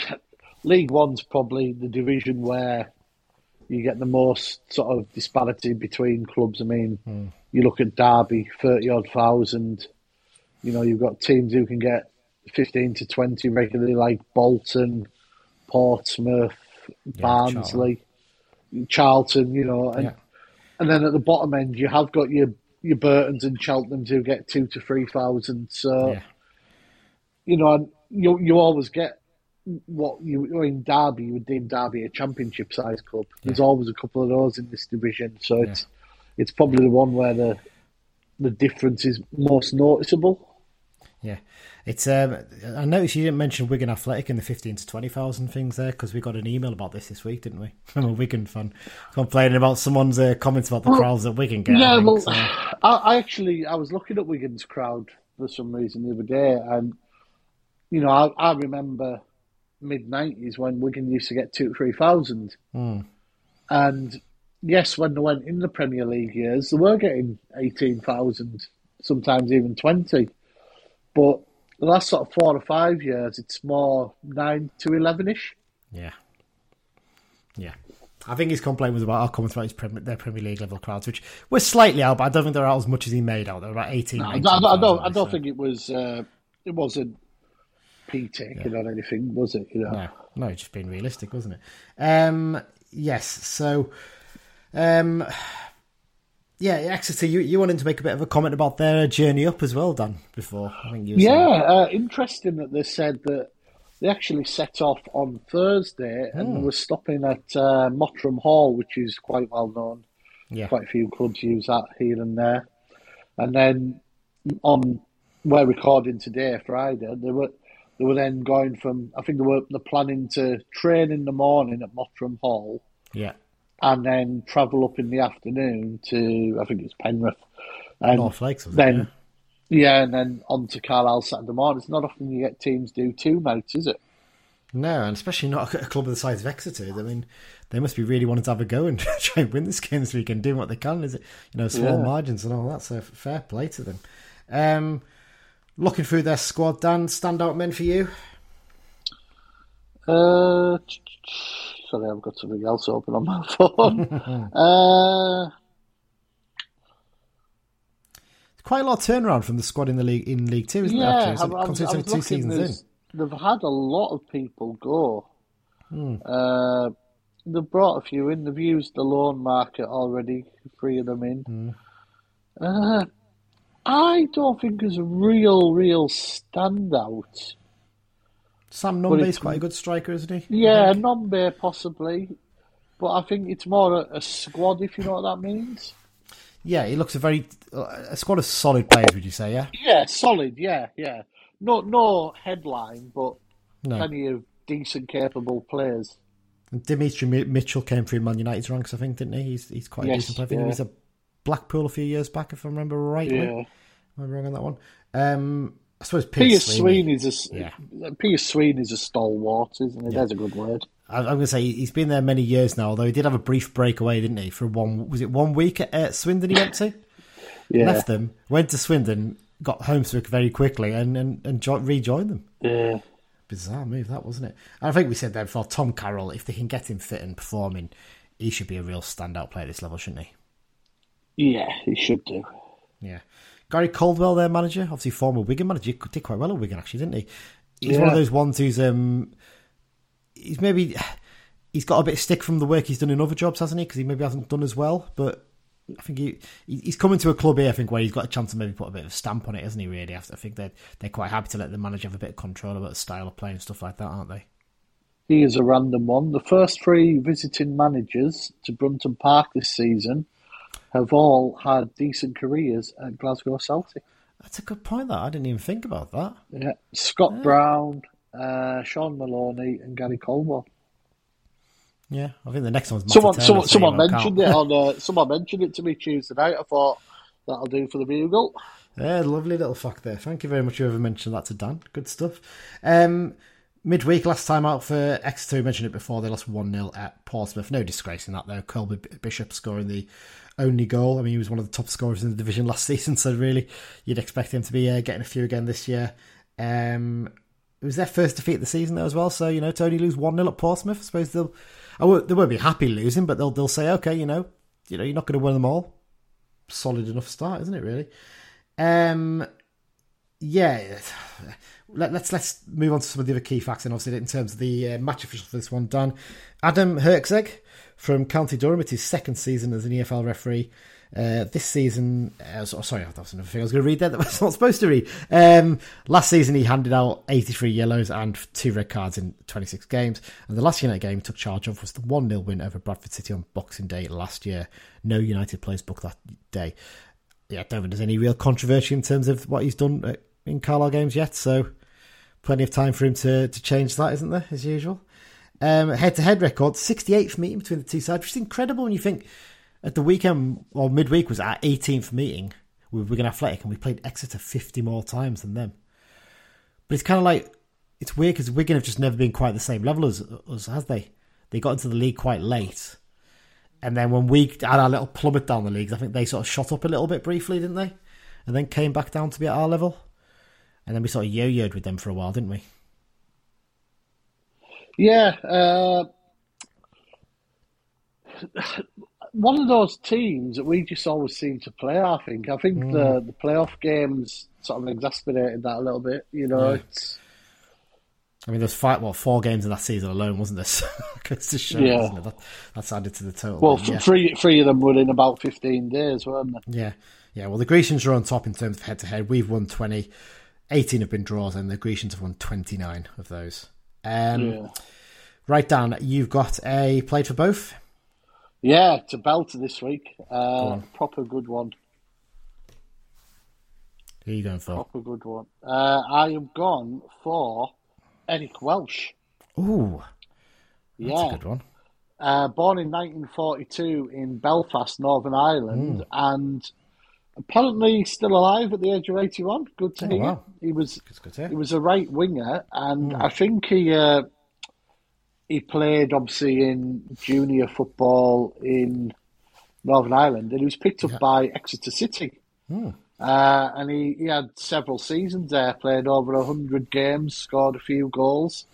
League One's probably the division where you get the most sort of disparity between clubs. I mean, Hmm. you look at Derby, thirty odd thousand. You know, you've got teams who can get fifteen to twenty regularly, like Bolton, Portsmouth, Barnsley, Charlton. You know, and Yeah. and then at the bottom end, you have got your your Burtons and Cheltenhams who get two to three thousand. So Yeah, you know, and you you always get what you in Derby you would deem Derby a championship size club. There's always a couple of those in this division, so it's it's probably the one where the the difference is most noticeable. yeah. It's. Um, I noticed you didn't mention Wigan Athletic in the fifteen to twenty thousand things there because we got an email about this this week, didn't we? <laughs> From a Wigan fan complaining about someone's uh, comments about the crowds that Wigan get. I yeah, think, well, so- I, I actually I was looking at Wigan's crowd for some reason the other day, and you know I, I remember mid nineties when Wigan used to get two three thousand, and yes, when they went in the Premier League years, they were getting eighteen thousand, sometimes even twenty, but the last sort of four or five years, it's more nine to eleven ish. Yeah. Yeah. I think his complaint was about our comments about Premier, their Premier League level crowds, which were slightly out, but I don't think they're out as much as he made out. They're about 18. I, I, I don't. I don't think it was. Uh, it wasn't p taking on anything, was it? You know. No, no, just being realistic, wasn't it? Um, yes. So, um, yeah, Exeter, you, you wanted to make a bit of a comment about their journey up as well, Dan, before. I think you Yeah, uh, interesting that they said that they actually set off on Thursday and were stopping at uh, Mottram Hall, which is quite well known. Yeah. Quite a few clubs use that here and there. And then on we're recording today, Friday, they were they were then going from I think they were they're planning to train in the morning at Mottram Hall Yeah. and then travel up in the afternoon to I think it's Penrith. And North Lakes, was it? then Yeah. yeah, and then on to Carlisle Saturday morning. It's not often you get teams do two nights, is it? No, and especially not a club of the size of Exeter. I mean, they must be really wanting to have a go and <laughs> try and win this game this weekend, doing what they can. Is it, you know, small Yeah. margins and all that. So fair play to them. Um, looking through their squad, Dan, standout men for you? Uh, sorry, I've got something else open on my <laughs> phone. uh, Quite a lot of turnaround from the squad in the league in League Two, isn't yeah, it? Actually, I, I was, I it's was two seasons in. They've had a lot of people go. Uh, they've brought a few in. They've used the loan market already. Three of them in. Uh, I don't think there's a real, real standout. Sam But is quite a good striker, isn't he? Yeah, Nombe possibly, but I think it's more a, a squad, if you know what that means. Yeah, he looks a very a squad of solid players. Would you say? Yeah. Yeah, solid. Yeah, yeah. No, no headline, but No. plenty of decent, capable players. And Demetri Mitchell came through Man United's ranks, I think, didn't he? He's he's quite a decent player. I think yeah. he was a Blackpool a few years back, if I remember rightly. Yeah. Am I wrong on that one? Um, I suppose Pierce Pierce Sweeney. Sweeney is a Yeah. Pierce Sweeney is a stalwart, isn't he? There's a good word. I- I'm going to say he's been there many years now. Although he did have a brief breakaway, didn't he? For one, was it one week at uh, Swindon? He went to Yeah, left them, went to Swindon, got homesick very quickly, and and, and jo- rejoined them. yeah, Bizarre move, that wasn't it? And I think we said that before. Tom Carroll, if they can get him fit and performing, he should be a real standout player at this level, shouldn't he? Yeah. He should do. Yeah. Gary Caldwell, their manager, obviously former Wigan manager, did quite well at Wigan, actually, didn't he? He's one of those ones who's um, he's maybe he's got a bit of stick from the work he's done in other jobs, hasn't he? Because he maybe hasn't done as well, but I think he he's coming to a club here. I think where he's got a chance to maybe put a bit of a stamp on it, hasn't he? Really, I think they're they're quite happy to let the manager have a bit of control about the style of play and stuff like that, aren't they? He is a random one. The first three visiting managers to Brunton Park this season have all had decent careers at Glasgow Celtic. That's a good point. That I didn't even think about that. Yeah, Scott Brown, uh, Shaun Maloney, and Gary Caldwell. Yeah, I think the next one's Someone, someone, someone mentioned it <laughs> on. Uh, someone mentioned it to me Tuesday night. I thought that'll do for the bugle. Yeah, lovely little fact there. Thank you very much. Whoever mentioned that to Dan. Good stuff. Um, midweek, last time out for Exeter, we mentioned it before. They lost 1 0 at Portsmouth. No disgrace in that, though. Colby Bishop scoring the only goal. I mean, he was one of the top scorers in the division <laughs> last season, so really, you'd expect him to be uh, getting a few again this year. Um, it was their first defeat of the season, though, as well. So, you know, to only lose 1 0 at Portsmouth, I suppose they'll. I won't, they won't be happy losing, but they'll they'll say, okay, you know, you know, you're not going to win them all. Solid enough start, isn't it? Really. Um, yeah, <sighs> Let, let's let's move on to some of the other key facts, and obviously in terms of the uh, match official for this one, Dan Adam Herczeg from County Durham. It's his second season as an EFL referee. Uh, this season, uh, sorry, that was another thing I was going to read there that <laughs> I was not supposed to read. Um, last season, he handed out 83 yellows and two red cards in 26 games. And the last United game he took charge of was the 1 0 win over Bradford City on Boxing Day last year. No United players booked that day. Yeah, I don't think there's any real controversy in terms of what he's done uh, in Carlisle games yet. So plenty of time for him to, to change that, isn't there, as usual? Um, head-to-head record, 68th meeting between the two sides, which is incredible when you think at the weekend or midweek was our 18th meeting with Wigan Athletic, and we played Exeter 50 more times than them. But it's kind of like it's weird because Wigan have just never been quite the same level as us, has they? They got into the league quite late, and then when we had our little plummet down the leagues, I think they sort of shot up a little bit briefly, didn't they? And then came back down to be at our level, and then we sort of yo-yoed with them for a while, didn't we? Yeah, uh, one of those teams that we just always seem to play. I think. I think the the playoff games sort of exasperated that a little bit. You know, Yeah. it's I mean, there's five, well, four games in that season alone, wasn't there? <laughs> To show, Yeah. That, that's added to the total. well, yeah. three three of them were in about fifteen days, weren't they? Yeah, yeah. Well, the Grecians are on top in terms of head to head. We've won 20, 18 have been draws, and the Grecians have won 29 of those. Um, Yeah. Right down, you've got a played for both. Yeah, it's a belter this week. Uh, on. proper good one. Who are you going for? Proper good one. Uh, I am gone for Eric Welsh. Ooh, that's Yeah. a good one. Uh, born in 1942 in Belfast, Northern Ireland, Hmm. and apparently still alive at the age of 81. Good to Oh, hear. wow. He was It's good to hear. he was a right winger, and Hmm. I think he uh, he played obviously in junior football in Northern Ireland, and he was picked up by Exeter City. Hmm. Uh, and he, he had several seasons there, played over 100 games, scored a few goals.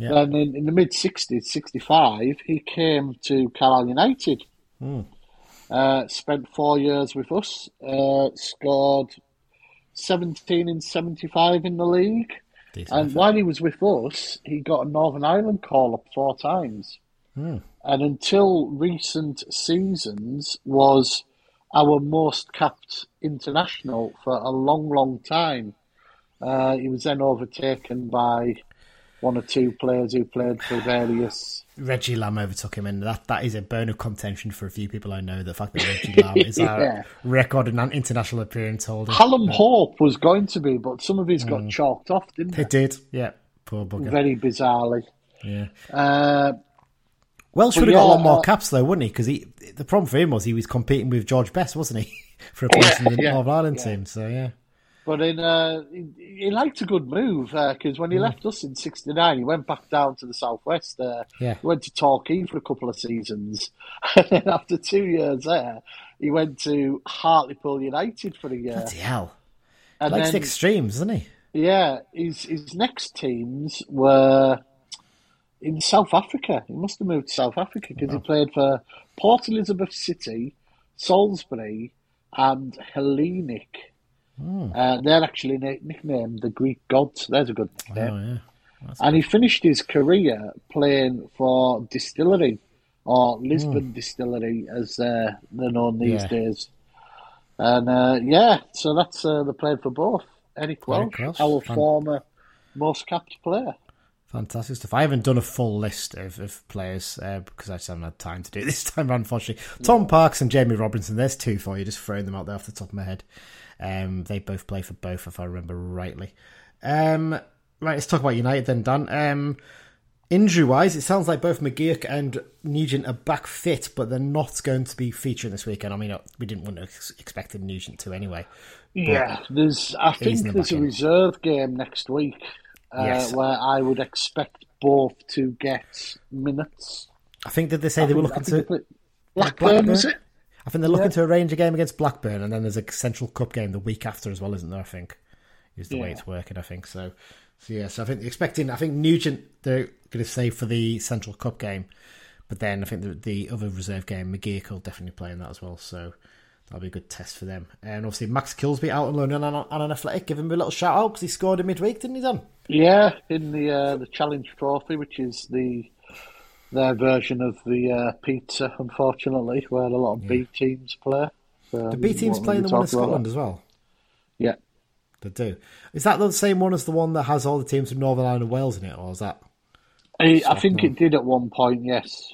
Yeah. Then in, in the mid 60s, 65, he came to Carlisle United. Hmm. Uh, spent four years with us, uh, scored 17 in 75 in the league. Decent And effort. while he was with us, he got a Northern Ireland call up four times. Hmm. And until recent seasons, was our most capped international for a long, long time. Uh, he was then overtaken by one or two players who played for various. Reggie Lamb overtook him, and that, that is a bone of contention for a few people I know. The fact that Reggie <laughs> Lamb is our Yeah. record and an international appearance holder. Hallam Hope was going to be, but some of his got chalked off, didn't They they? did, yeah. Poor bugger. Very bizarrely. Yeah. Uh, Welsh would have got a lot more uh, caps though, wouldn't he? Because he, the problem for him was he was competing with George Best, wasn't he, <laughs> for a place in the <laughs> yeah, Northern Ireland yeah. team? So yeah, But in uh, he, he liked a good move because when he left us in '69, he went back down to the southwest. Uh, Yeah. he went to Torquay for a couple of seasons, <laughs> and then after two years there, he went to Hartlepool United for a year. bloody hell, and likes the then, extremes, doesn't he? yeah, his his next teams were in South Africa. He must have moved to South Africa because he played for Port Elizabeth City, Salisbury, and Hellenic. Uh, they're actually na- nicknamed the Greek gods. There's a good nickname. Oh yeah, And he finished his career playing for Distillery or Lisbon Distillery, as uh, they're known these Yeah. days. And uh, yeah, so that's uh, the playing for both. Eric Welsh, Welsh, our fan- former most capped player. Fantastic stuff. I haven't done a full list of, of players uh, because I just haven't had time to do it this <laughs> time, unfortunately. Tom Parks and Jamie Robinson, there's two for you, just throwing them out there off the top of my head. Um, they both play for both, if I remember rightly. Um, right, let's talk about United then, Dan. Um, injury wise, it sounds like both McGeouch and Nugent are back fit, but they're not going to be featuring this weekend. I mean, uh, we didn't want to ex- expect Nugent to anyway. Yeah, there's. I think the there's a end. reserve game next week uh, Yes. where I would expect both to get minutes. I think that they say they were looking to. play- Blackburn, is it? I think they're looking Yeah. to arrange a game against Blackburn, and then there's a Central Cup game the week after as well, isn't there? I think is the way it's working. I think so. So yeah, so I think expecting. I think Nugent they're going to save for the Central Cup game, but then I think the, the other reserve game, McGeouch will definitely play in that as well. So that'll be a good test for them. And obviously Max Kilsby out on loan and on, on Annan Athletic. Give him a little shout out because he scored in midweek, didn't he? Dan? Yeah, in the uh, the Challenge Trophy, which is the their version of the uh, pizza, unfortunately, where a lot of B teams play. So The B team's playing really the one in Scotland as well. Yeah, They do. Is that the same one as the one that has all the teams from Northern Ireland and Wales in it, or is that? I, I think it did at one point. Yes.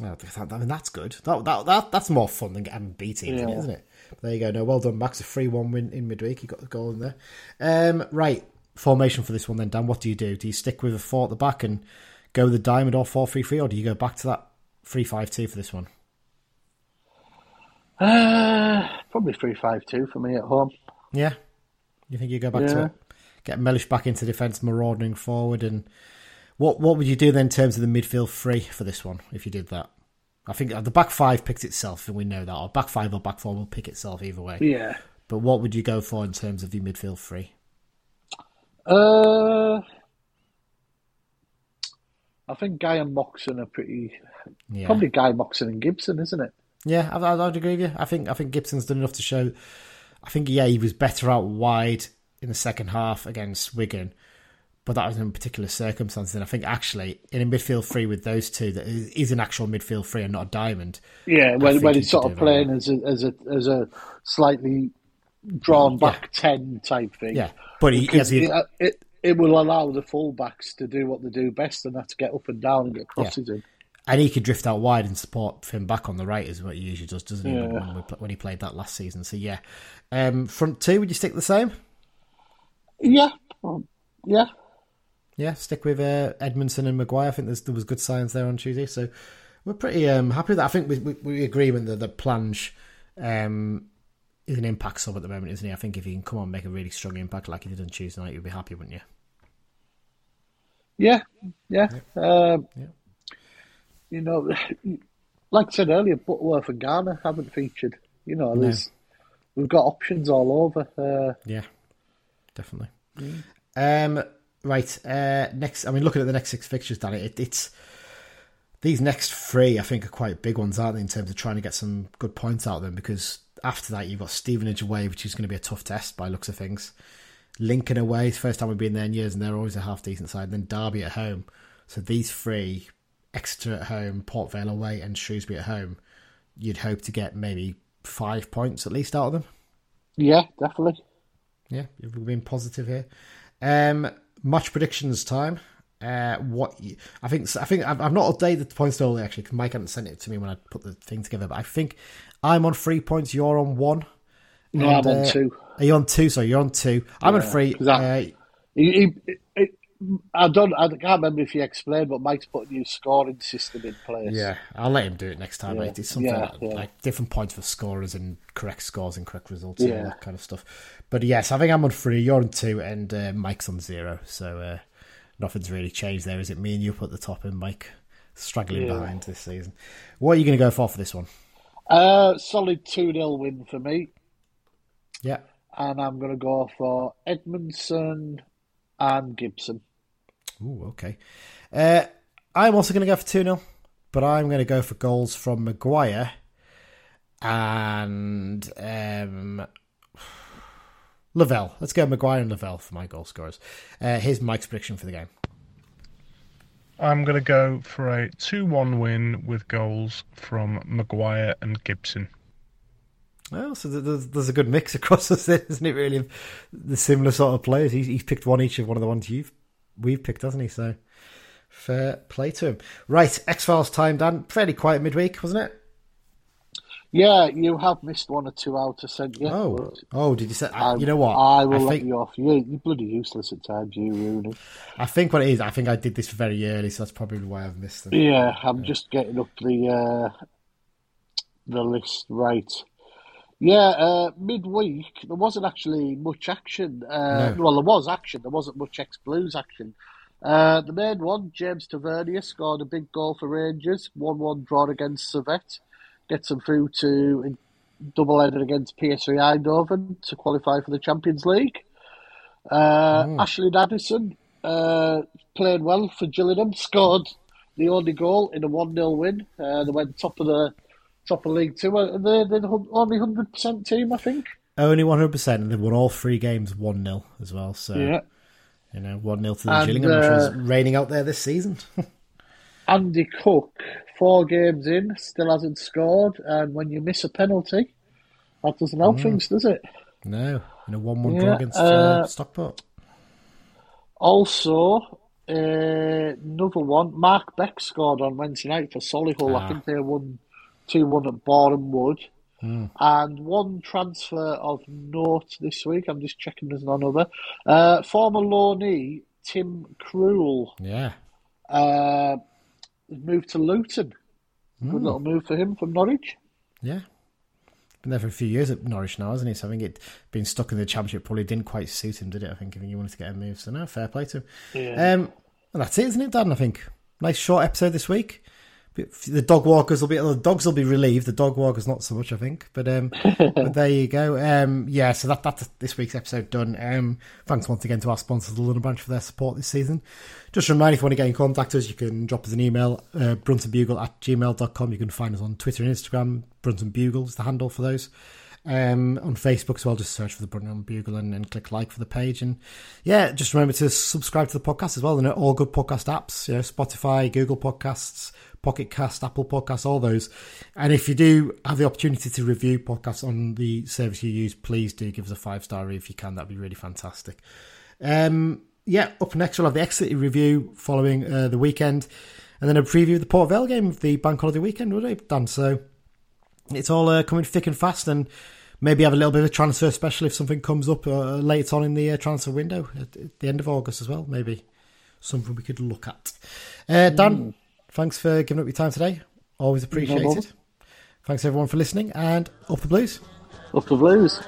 Well, I mean, that's good. That, that, that That's more fun than getting B teams in it, Yeah. isn't it? There you go. No, well done, Max. A 3 1 win in midweek. You got the goal in there. Um, right. Formation for this one then, Dan. What do you do? Do you stick with a 4 at the back and go with the diamond or 4 3 3, or do you go back to that 3 5 2 for this one? Uh, probably three five two for me at home. Yeah? You think you go back to it? Get Mellish back into defence, marauding forward. and What what would you do then in terms of the midfield three for this one if you did that? I think the back five picks itself, and we know that. Or back five or back four will pick itself either way. Yeah. But what would you go for in terms of your midfield three? Uh, I think Guy and Moxon are pretty. Yeah, Probably Guy, Moxon, and Gibson, isn't it? yeah, I, I- I'd agree with you. I think I think Gibson's done enough to show. I think yeah, he was better out wide in the second half against Wigan, but that was in particular circumstances. And I think actually in a midfield three with those two, that is an actual midfield three and not a diamond. Yeah, when, when he's sort of playing as a as a as a slightly drawn back ten type thing. Yeah, but he, because he, it, uh, it will allow the fullbacks to do what they do best, and that's get up and down and get crosses in. and he could drift out wide and support Finn back on the right, is what he usually does, doesn't he? Yeah. When, we, when he played that last season. So yeah, um, front two, would you stick the same? Yeah, um, yeah, Yeah, stick with uh, Edmondson and Maguire. I think there's, there was good signs there on Tuesday, so we're pretty um, happy with that. I think we, we, we agree with the, the Plange um, is an impact sub at the moment, isn't he? I think if he can come on and make a really strong impact like he did on Tuesday night, you'd be happy, wouldn't you? Yeah, yeah. Um, Yeah. You know, <sighs> like I said earlier, Butterworth and Garner haven't featured. You know, there's we've got options all over. Uh, Yeah, definitely. Um, right. Uh, next, I mean, looking at the next six fixtures, Danny, it, it's these next three. I think are quite big ones, aren't they? In terms of trying to get some good points out of them, because after that you've got Stevenage away, which is going to be a tough test by looks of things. Lincoln away, it's the first time we've been there in years, and they're always a half decent side. then Derby at home. So these three, Exeter at home, Port Vale away, and Shrewsbury at home, you'd hope to get maybe five points at least out of them. yeah, definitely. Yeah, we've been positive here. Um, match predictions time. Uh, what you, I think I think I've, I've not updated the points totally actually because Mike hadn't sent it to me when I put the thing together. But I think I'm on three points. You're on one. No, And, I'm on uh, two. Are you on two? So you're on two. I'm on three. I- Uh, He, he, he, I don't. I can't remember if you explained, but Mike's put a new scoring system in place. yeah, I'll let him do it next time. Yeah, Mate. It's something yeah, like, yeah. like different points for scorers and correct scores and correct results and all that kind of stuff. But yes, I think I'm on three. You're on two, and uh, Mike's on zero. So uh, nothing's really changed there. Is it me and you up at the top, and Mike struggling Yeah. behind this season? What are you going to go for for this one? Uh, solid two 0 win for me, Yeah, and I'm going to go for Edmondson and Gibson. Ooh, okay. Uh, I'm also going to go for 2 0, but I'm going to go for goals from Maguire and um, Lavelle. Let's go Maguire and Lavelle for my goal scorers. Uh, here's Mike's prediction for the game. I'm going to go for a 2 1 win with goals from Maguire and Gibson. Well, so there's, there's a good mix across <laughs> us, there, isn't it? Really, the similar sort of players. He's, he's picked one each of one of the ones you've we've picked, hasn't he? So fair play to him. Right, X Files time, Dan. Fairly quiet midweek, wasn't it? Yeah, you have missed one or two out of sent yet. Oh, oh, did you say? I, you know what? I will I let you off. You, you're bloody useless at times, you Rooney. I think what it is, I think I did this very early, so that's probably why I've missed them. Yeah, I'm just getting up the uh, the list right. Yeah, uh, midweek there wasn't actually much action. Uh, No. Well, there was action. There wasn't much ex Blues action. Uh, the main one, James Tavernier scored a big goal for Rangers. One-one draw against Servette, gets them through to double header against PSV Eindhoven to qualify for the Champions League. Uh, Ashley Nadesan uh, played well for Gillingham, <laughs> scored the only goal in a one 0 win. Uh, they went top of the top of League Two. Uh, They're, they're the only hundred percent team, I think. Only 100%, and they won all three games 1 0 as well. So, Yeah. you know, 1 0 to the And, Gillingham, which was uh, raining out there this season. <laughs> Andy Cook, four games in, still hasn't scored. And when you miss a penalty, that doesn't help things, does it? no, in a 1 1 Yeah, draw against uh, uh, Stockport. Also, uh, another one, Mark Beck scored on Wednesday night for Solihull. I Ah. think they won 2 1 at Boreham Wood. Hmm. And one transfer of note this week, I'm just checking there's none other. Uh, former loanee Tim Krul Yeah. uh, moved to Luton. Hmm. Good little move for him from Norwich. Yeah. Been there for a few years at Norwich now, hasn't he? So I think it being stuck in the championship probably didn't quite suit him, did it? I think. I think he wanted to get a move. So no, fair play to him. Um, and that's it, isn't it, Dan? I think nice short episode this week. The dog walkers will be the dogs will be relieved. The dog walkers not so much, I think. But um, <laughs> but there you go. Um, yeah, so that that's this week's episode done. Um, thanks once again to our sponsors, the London Branch, for their support this season. Just a reminder, if you want to get in contact with us, you can drop us an email, uh, bruntonbugle at gmail.com. You can find us on Twitter and Instagram. Brunton Bugle is the handle for those. Um, on Facebook as well, just search for the Brunton Bugle and, and click like for the page. And yeah, just remember to subscribe to the podcast as well. They're all good podcast apps, you know, Spotify, Google Podcasts, Pocket Cast, Apple Podcasts, all those. And if you do have the opportunity to review podcasts on the service you use, please do give us a five star review if you can. That'd be really fantastic. Um, yeah, up next we'll have the exit review following uh, the weekend, and then a preview of the Port Vale game of the bank holiday weekend, it, Dan? So it's all uh, coming thick and fast, and maybe have a little bit of a transfer special if something comes up uh, later on in the uh, transfer window at, at the end of August as well. Maybe something we could look at. Uh, Dan, thanks for giving up your time today. Always appreciated. bother. Thanks everyone for listening, and up the blues. Up the Blues.